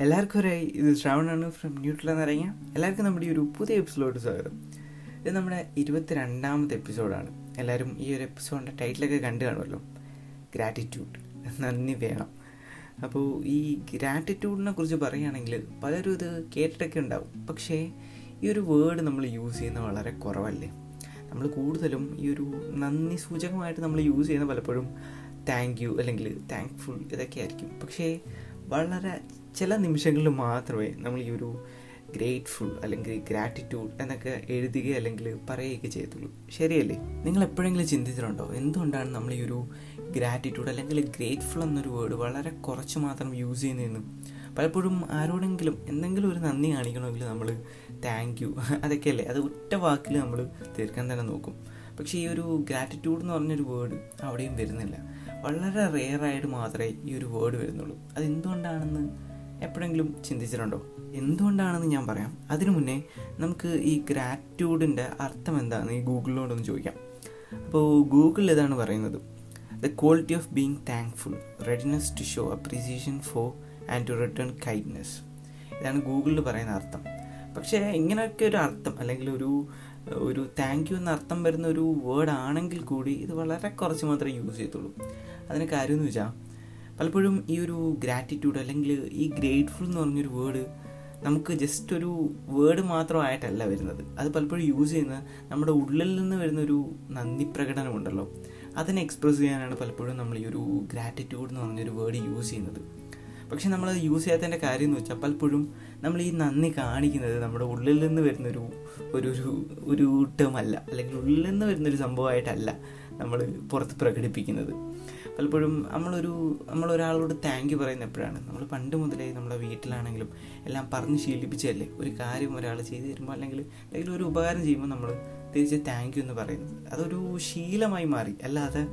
എല്ലാവർക്കും ഒരു ഇത് ശ്രാവണാണ് ഫ്രം ന്യൂട്രൽ എന്നറിയാം എല്ലാവർക്കും നമ്മുടെ ഈ ഒരു പുതിയ എപ്പിസോഡ് സ്വാഗതം. ഇത് നമ്മുടെ ഇരുപത്തിരണ്ടാമത്തെ എപ്പിസോഡാണ് എല്ലാവരും ഈ ഒരു എപ്പിസോഡിന്റെ ടൈറ്റിലൊക്കെ കണ്ടു കാണുമല്ലോ. ഗ്രാറ്റിറ്റ്യൂഡ് നന്ദി വേണം. അപ്പോൾ ഈ ഗ്രാറ്റിറ്റ്യൂഡിനെ കുറിച്ച് പറയുകയാണെങ്കിൽ പലരും ഇത് കേട്ടിട്ടൊക്കെ ഉണ്ടാവും. പക്ഷേ ഈ ഒരു വേർഡ് നമ്മൾ യൂസ് ചെയ്യുന്നത് വളരെ കുറവല്ലേ? നമ്മൾ കൂടുതലും ഈ ഒരു നന്ദി സൂചകമായിട്ട് നമ്മൾ യൂസ് ചെയ്യുന്ന പലപ്പോഴും താങ്ക് യു അല്ലെങ്കിൽ താങ്ക്ഫുൾ ഇതൊക്കെ ആയിരിക്കും. പക്ഷേ വളരെ ചില നിമിഷങ്ങളിൽ മാത്രമേ നമ്മൾ ഈ ഒരു ഗ്രേറ്റ്ഫുൾ അല്ലെങ്കിൽ ഗ്രാറ്റിറ്റ്യൂഡ് എന്നൊക്കെ എഴുതുക അല്ലെങ്കിൽ പറയുകയൊക്കെ ചെയ്യത്തുള്ളൂ. ശരിയല്ലേ? നിങ്ങൾ എപ്പോഴെങ്കിലും ചിന്തിച്ചിട്ടുണ്ടോ? എന്തുകൊണ്ടാണ് നമ്മൾ ഈ ഒരു ഗ്രാറ്റിറ്റ്യൂഡ് അല്ലെങ്കിൽ ഗ്രേറ്റ്ഫുൾ എന്നൊരു വേർഡ് വളരെ കുറച്ച് മാത്രം യൂസ് ചെയ്യുന്നതെന്നും? പലപ്പോഴും ആരോടെങ്കിലും എന്തെങ്കിലും ഒരു നന്ദി കാണിക്കണമെങ്കിൽ നമ്മൾ താങ്ക് യു അതൊക്കെയല്ലേ അത് ഒറ്റ വാക്കിൽ നമ്മൾ തീർക്കാൻ തന്നെ നോക്കും. പക്ഷേ ഈ ഒരു ഗ്രാറ്റിറ്റ്യൂഡ് എന്ന് പറഞ്ഞൊരു വേർഡ് അവിടെയും വരുന്നില്ല. വളരെ റെയറായിട്ട് മാത്രമേ ഈ ഒരു വേർഡ് വരുന്നുള്ളൂ. അത് എന്തുകൊണ്ടാണെന്ന് എപ്പോഴെങ്കിലും ചിന്തിച്ചിട്ടുണ്ടോ? എന്തുകൊണ്ടാണെന്ന് ഞാൻ പറയാം. അതിനു മുന്നേ നമുക്ക് ഈ ഗ്രാറ്റ്യൂഡിന്റെ അർത്ഥം എന്താണെന്ന് ഈ ഗൂഗിളിനോടൊന്ന് ചോദിക്കാം. അപ്പോൾ ഗൂഗിൾ ഇതാണ് പറയുന്നത്? The quality of being thankful readiness to show appreciation for and to return kindness ഇതാണ് ഗൂഗിളിൽ പറയുന്ന അർത്ഥം. പക്ഷേ ഇങ്ങനെയൊക്കെ ഒരു അർത്ഥം അല്ലെങ്കിൽ ഒരു ഒരു താങ്ക് യു എന്ന അർത്ഥം വരുന്ന ഒരു വേർഡ് ആണെങ്കിൽ കൂടി ഇത് വളരെ കുറച്ച് മാത്രമേ യൂസ് ചെയ്യത്തുള്ളൂ. അതിന് കാര്യം വെച്ചാൽ പലപ്പോഴും ഈ ഒരു ഗ്രാറ്റിറ്റ്യൂഡ് അല്ലെങ്കിൽ ഈ ഗ്രേറ്റ്ഫുൾ എന്ന് പറഞ്ഞൊരു വേർഡ് നമുക്ക് ജസ്റ്റ് ഒരു വേർഡ് മാത്രമായിട്ടല്ല വരുന്നത്. അത് പലപ്പോഴും യൂസ് ചെയ്യുന്ന നമ്മുടെ ഉള്ളിൽ നിന്ന് വരുന്ന ഒരു നന്ദി പ്രകടനമുണ്ടല്ലോ. അതിനെ എക്സ്പ്രസ് ചെയ്യാനാണ് പലപ്പോഴും നമ്മൾ ഈ ഒരു ഗ്രാറ്റിറ്റ്യൂഡ് എന്ന് പറഞ്ഞൊരു വേർഡ് യൂസ് ചെയ്യുന്നത്. പക്ഷെ നമ്മൾ യൂസ് ചെയ്യാത്തതിന്റെ കാര്യം എന്ന് വെച്ചാൽ പലപ്പോഴും നമ്മൾ ഈ നന്ദി കാണിക്കുന്നത് നമ്മുടെ ഉള്ളിൽ നിന്ന് വരുന്നൊരു ഒരു ഒരു ഒരു ടേം അല്ല. അല്ലെങ്കിൽ ഉള്ളിൽ നിന്ന് വരുന്നൊരു സംഭവമായിട്ടല്ല. നമ്മൾ പുറത്ത് പ്രകടിപ്പിക്കുന്നത്. പലപ്പോഴും നമ്മളൊരു നമ്മളൊരാളോട് താങ്ക് യു പറയുന്ന എപ്പോഴാണ് നമ്മൾ പണ്ട് മുതലേ നമ്മുടെ വീട്ടിലാണെങ്കിലും എല്ലാം പറഞ്ഞ് ശീലിപ്പിച്ചല്ലേ? ഒരു കാര്യം ഒരാൾ ചെയ്തു തരുമ്പോൾ അല്ലെങ്കിൽ എന്തെങ്കിലും ഒരു ഉപകാരം ചെയ്യുമ്പോൾ നമ്മൾ തിരിച്ച് താങ്ക് യു എന്ന് പറയുന്നത്. അതൊരു ശീലമായി മാറി. അല്ലാതെ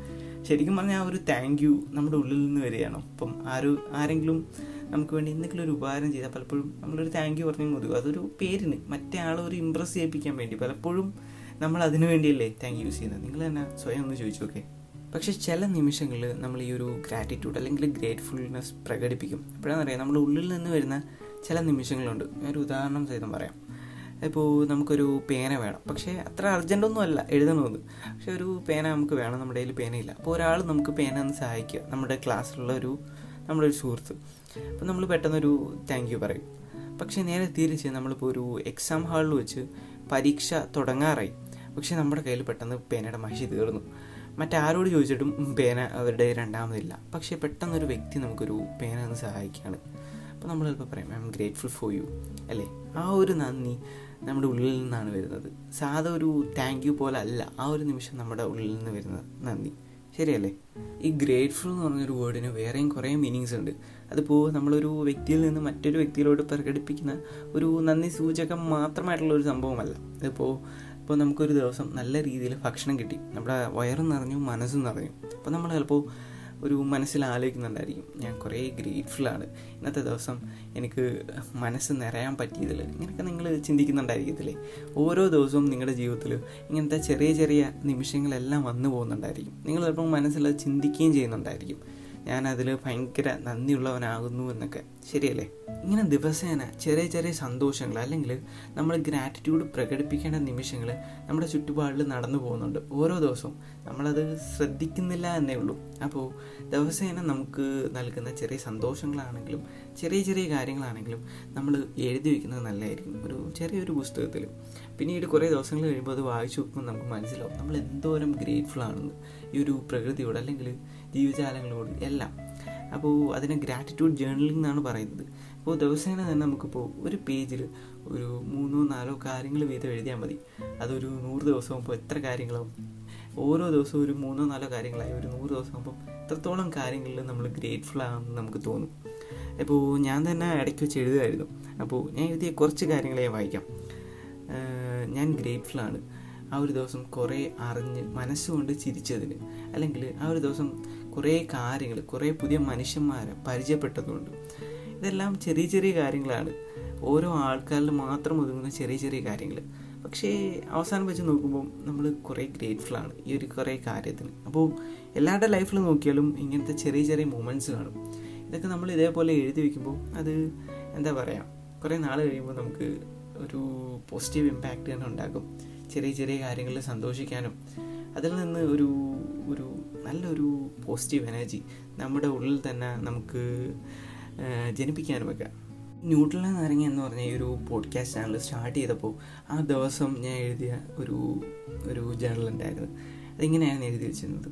ശരിക്കും പറഞ്ഞാൽ ആ ഒരു താങ്ക് യു നമ്മുടെ ഉള്ളിൽ നിന്ന് വരികയാണ്. അപ്പം ആരോ ആരെങ്കിലും നമുക്ക് വേണ്ടി എന്തെങ്കിലും ഒരു ഉപകാരം ചെയ്താൽ പലപ്പോഴും നമ്മളൊരു താങ്ക് യു പറഞ്ഞു മതി അതൊരു പേരിന് മറ്റേ ആളെ ഒരു ഇമ്പ്രസ് ചെയ്യിപ്പിക്കാൻ വേണ്ടി പലപ്പോഴും നമ്മൾ അതിനു വേണ്ടിയല്ലേ താങ്ക് യൂസ് ചെയ്യുന്നത്? നിങ്ങൾ തന്നെ സ്വയം ഒന്ന് ചോദിച്ചു നോക്കേ. പക്ഷേ ചില നിമിഷങ്ങളിൽ നമ്മൾ ഈ ഒരു ഗ്രാറ്റിറ്റ്യൂഡ് അല്ലെങ്കിൽ ഗ്രേറ്റ്ഫുൾനെസ് പ്രകടിപ്പിക്കും. എപ്പോഴാണെന്ന് അറിയാം? നമ്മുടെ ഉള്ളിൽ നിന്ന് വരുന്ന ചില നിമിഷങ്ങളുണ്ട്. ഒരു ഉദാഹരണം സഹിതം പറയാം. ഇപ്പോൾ നമുക്കൊരു പേന വേണം. പക്ഷേ അത്ര അർജന്റൊന്നും അല്ല. എഴുതണമെന്ന് പക്ഷെ ഒരു പേന നമുക്ക് വേണം. നമ്മുടെ കയ്യിൽ പേനയില്ല. അപ്പോൾ ഒരാൾ നമുക്ക് പേന ഒന്ന് സഹായിക്കുക. നമ്മുടെ ക്ലാസ്സിലുള്ള ഒരു നമ്മുടെ ഒരു സുഹൃത്ത്. അപ്പോൾ നമ്മൾ പെട്ടെന്നൊരു താങ്ക് യു പറയും. പക്ഷേ നേരെ തിരിച്ച് നമ്മളിപ്പോൾ ഒരു എക്സാം ഹാളിൽ വെച്ച് പരീക്ഷ തുടങ്ങാറായി. പക്ഷേ നമ്മുടെ കയ്യിൽ പെട്ടെന്ന് പേനയുടെ മഷി തീർന്നു. മറ്റാരോട് ചോദിച്ചിട്ടും പേന അവരുടെ രണ്ടാമതില്ല. പക്ഷേ പെട്ടെന്നൊരു വ്യക്തി നമുക്കൊരു പേന ഒന്ന് സഹായിക്കുകയാണ്. അപ്പോൾ നമ്മൾ ചിലപ്പോൾ പറയും I am grateful for you അല്ലേ? ആ ഒരു നന്ദി നമ്മുടെ ഉള്ളിൽ നിന്നാണ് വരുന്നത്. സാധാ ഒരു താങ്ക് യു പോലെ അല്ല ആ ഒരു നിമിഷം നമ്മുടെ ഉള്ളിൽ നിന്ന് വരുന്ന നന്ദി. ശരിയല്ലേ? ഈ ഗ്രേറ്റ്ഫുൾ എന്ന് പറഞ്ഞൊരു വേർഡിന് വേറെയും കുറേ മീനിങ്സ് ഉണ്ട്. അതിപ്പോൾ നമ്മളൊരു വ്യക്തിയിൽ നിന്ന് മറ്റൊരു വ്യക്തിയിലോട്ട് പ്രകടിപ്പിക്കുന്ന ഒരു നന്ദി സൂചകം മാത്രമായിട്ടുള്ള ഒരു സംഭവമല്ല. ഇതിപ്പോൾ ഇപ്പോൾ നമുക്കൊരു ദിവസം നല്ല രീതിയിൽ ഭക്ഷണം കിട്ടി. നമ്മുടെ വയറും നിറഞ്ഞു മനസ്സും നിറഞ്ഞു. അപ്പോൾ നമ്മൾ ചിലപ്പോൾ ഒരു മനസ്സിൽ ആലോചിക്കുന്നുണ്ടായിരിക്കും ഞാൻ കുറേ ഗ്രേറ്റ്ഫുള്ളാണ് ഇന്നത്തെ ദിവസം എനിക്ക് മനസ്സ് നിറയാൻ പറ്റിയതിൽ ഇങ്ങനെയൊക്കെ നിങ്ങൾ ചിന്തിക്കുന്നുണ്ടായിരിക്കത്തില്ലേ? ഓരോ ദിവസവും നിങ്ങളുടെ ജീവിതത്തിൽ ഇങ്ങനത്തെ ചെറിയ ചെറിയ നിമിഷങ്ങളെല്ലാം വന്നു പോകുന്നുണ്ടായിരിക്കും. നിങ്ങൾ ചിലപ്പോൾ മനസ്സിൽ ചിന്തിക്കുകയും ചെയ്യുന്നുണ്ടായിരിക്കും. ഞാൻ അതിൽ ഭയങ്കര നന്ദിയുള്ളവനാകുന്നു എന്നൊക്കെ. ശരിയല്ലേ? ഇങ്ങനെ ദിവസേന ചെറിയ ചെറിയ സന്തോഷങ്ങൾ അല്ലെങ്കിൽ നമ്മൾ ഗ്രാറ്റിറ്റ്യൂഡ് പ്രകടിപ്പിക്കേണ്ട നിമിഷങ്ങൾ നമ്മുടെ ചുറ്റുപാടിൽ നടന്നു പോകുന്നുണ്ട്. ഓരോ ദിവസവും നമ്മളത് ശ്രദ്ധിക്കുന്നില്ല എന്നേ ഉള്ളൂ. അപ്പോൾ ദിവസേന നമുക്ക് നൽകുന്ന ചെറിയ സന്തോഷങ്ങളാണെങ്കിലും ചെറിയ ചെറിയ കാര്യങ്ങളാണെങ്കിലും നമ്മൾ എഴുതി വയ്ക്കുന്നത് നല്ലതായിരിക്കും. ഒരു ചെറിയൊരു പുസ്തകത്തിൽ പിന്നീട് കുറേ ദിവസങ്ങൾ കഴിയുമ്പോൾ അത് വായിച്ചു നോക്കുമ്പോൾ നമുക്ക് മനസ്സിലാവും നമ്മൾ എന്തോരം ഗ്രേറ്റ്ഫുൾ ആണെന്ന്. ഈ ഒരു പ്രകൃതിയോട് അല്ലെങ്കിൽ ജീവജാലങ്ങളോട് എല്ലാം. അപ്പോൾ അതിനെ ഗ്രാറ്റിറ്റ്യൂഡ് ജേർണലിംഗ് എന്നാണ് പറയുന്നത്. അപ്പോൾ ദിവസേന തന്നെ നമുക്കിപ്പോൾ ഒരു പേജിൽ ഒരു മൂന്നോ നാലോ കാര്യങ്ങൾ വീതം എഴുതിയാൽ മതി. അതൊരു നൂറ് ദിവസം ആകുമ്പോൾ എത്ര കാര്യങ്ങളാവും? ഓരോ ദിവസവും ഒരു മൂന്നോ നാലോ കാര്യങ്ങളായി ഒരു നൂറ് ദിവസം ആകുമ്പോൾ എത്രത്തോളം കാര്യങ്ങളിൽ നമ്മൾ ഗ്രേറ്റ്ഫുൾ ആണെന്ന് നമുക്ക് തോന്നും. ഇപ്പോൾ ഞാൻ തന്നെ ഇടയ്ക്ക് വെച്ച് എഴുതുമായിരുന്നു. അപ്പോൾ ഞാൻ എഴുതിയ കുറച്ച് കാര്യങ്ങളെ വായിക്കാം. ഞാൻ ഗ്രേറ്റ്ഫുൾ ആണ്. ആ ഒരു ദിവസം കുറേ അറിഞ്ഞ് മനസ്സുകൊണ്ട് ചിരിച്ചതിന്. അല്ലെങ്കിൽ ആ ഒരു ദിവസം കുറേ കാര്യങ്ങൾ കുറേ പുതിയ മനുഷ്യന്മാരെ പരിചയപ്പെട്ടതുകൊണ്ട്. ഇതെല്ലാം ചെറിയ ചെറിയ കാര്യങ്ങളാണ്. ഓരോ ആൾക്കാരിൽ മാത്രം ഒതുങ്ങുന്ന ചെറിയ ചെറിയ കാര്യങ്ങൾ. പക്ഷേ അവസാനം വെച്ച് നോക്കുമ്പോൾ നമ്മൾ കുറേ ഗ്രേറ്റ്ഫുൾ ആണ് ഈ ഒരു കുറേ കാര്യത്തിന്. അപ്പോൾ എല്ലാവരുടെ ലൈഫിൽ നോക്കിയാലും ഇങ്ങനത്തെ ചെറിയ ചെറിയ മൂമെന്റ്സ് കാണും. ഇതൊക്കെ നമ്മൾ ഇതേപോലെ എഴുതി വയ്ക്കുമ്പോൾ അത് എന്താ പറയുക കുറേ നാൾ കഴിയുമ്പോൾ നമുക്ക് ഒരു പോസിറ്റീവ് ഇമ്പാക്റ്റ് തന്നെ ഉണ്ടാക്കും. ചെറിയ ചെറിയ കാര്യങ്ങളിൽ സന്തോഷിക്കാനും. അതിൽ നിന്ന് ഒരു ഒരു നല്ലൊരു പോസിറ്റീവ് എനർജി നമ്മുടെ ഉള്ളിൽ തന്നെ നമുക്ക് ജനിപ്പിക്കാനുമൊക്കെ ന്യൂട്രൽ നാരങ്ങ എന്ന് പറഞ്ഞ ഈ ഒരു പോഡ്കാസ്റ്റ് ചാനൽ സ്റ്റാർട്ട് ചെയ്തപ്പോൾ ആ ദിവസം ഞാൻ എഴുതിയ ഒരു ഒരു ജേണൽ ഉണ്ടായിരുന്നു. അതിങ്ങനെയാണ് എഴുതി വെച്ചിരുന്നത്.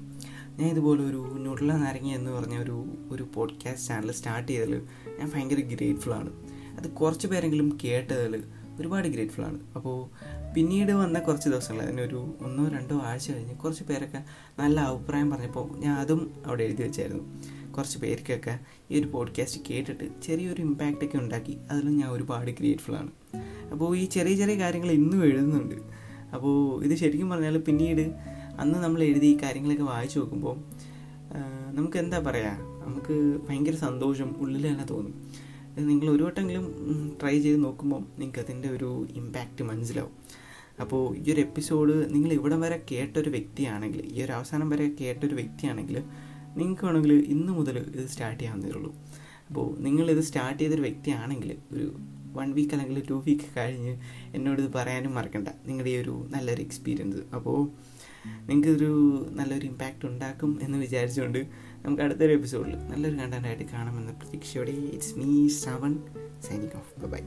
ഞാൻ ഇതുപോലെ ഒരു ന്യൂട്രല നാരങ്ങ എന്ന് പറഞ്ഞ ഒരു ഒരു പോഡ്കാസ്റ്റ് ചാനൽ സ്റ്റാർട്ട് ചെയ്തതിൽ ഞാൻ ഭയങ്കര ഗ്രേറ്റ്ഫുൾ ആണ്. അത് കുറച്ച് പേരെങ്കിലും കേട്ടതിൽ ഒരുപാട് ഗ്രേറ്റ്ഫുൾ ആണ്. അപ്പോൾ പിന്നീട് വന്ന കുറച്ച് ദിവസങ്ങൾ ഒരു ഒന്നോ രണ്ടോ ആഴ്ച കഴിഞ്ഞ് കുറച്ച് പേരൊക്കെ നല്ല അഭിപ്രായം പറഞ്ഞപ്പോൾ ഞാൻ അതും അവിടെ എഴുതി വെച്ചായിരുന്നു. കുറച്ച് പേർക്കൊക്കെ ഈ ഒരു പോഡ്കാസ്റ്റ് കേട്ടിട്ട് ചെറിയൊരു ഇമ്പാക്റ്റ് ഒക്കെ ഉണ്ടാക്കി അതിലും ഞാൻ ഒരുപാട് ഗ്രേറ്റ്ഫുൾ ആണ്. അപ്പോൾ ഈ ചെറിയ ചെറിയ കാര്യങ്ങൾ ഇന്നും എഴുതുന്നുണ്ട്. അപ്പോൾ ഇത് ശരിക്കും പറഞ്ഞാൽ പിന്നീട് അന്ന് നമ്മൾ എഴുതി ഈ കാര്യങ്ങളൊക്കെ വായിച്ചു നോക്കുമ്പോൾ നമുക്ക് എന്താ പറയുക നമുക്ക് ഭയങ്കര സന്തോഷം ഉള്ളിൽ തന്നെ തോന്നും. നിങ്ങൾ ഒരു വട്ടമെങ്കിലും ട്രൈ ചെയ്ത് നോക്കുമ്പോൾ നിങ്ങൾക്ക് അതിന്റെ ഒരു ഇമ്പാക്റ്റ് മനസ്സിലാവും. അപ്പോൾ ഈ ഒരു എപ്പിസോഡ് നിങ്ങൾ ഇവിടം വരെ കേട്ടൊരു വ്യക്തിയാണെങ്കിൽ ഈ ഒരു അവസാനം വരെ കേട്ടൊരു വ്യക്തിയാണെങ്കിൽ നിങ്ങൾക്ക് വേണമെങ്കിൽ ഇന്ന് മുതൽ ഇത് സ്റ്റാർട്ട് ചെയ്യാവുന്നതേ ഉള്ളൂ. അപ്പോൾ നിങ്ങളിത് സ്റ്റാർട്ട് ചെയ്തൊരു വ്യക്തിയാണെങ്കിൽ ഒരു വൺ വീക്ക് അല്ലെങ്കിൽ ടു വീക്ക് കഴിഞ്ഞ് എന്നോട് ഇത് പറയാനും മറക്കണ്ട. നിങ്ങളുടെ ഈ ഒരു നല്ലൊരു എക്സ്പീരിയൻസ് അപ്പോൾ നിങ്ങൾക്കൊരു നല്ലൊരു ഇമ്പാക്റ്റ് ഉണ്ടാക്കും എന്ന് വിചാരിച്ചുകൊണ്ട് നമുക്ക് അടുത്തൊരു എപ്പിസോഡിൽ നല്ലൊരു കണ്ടന്റായിട്ട് കാണാമെന്ന പ്രതീക്ഷയോടെ it's me Shravan signing off bye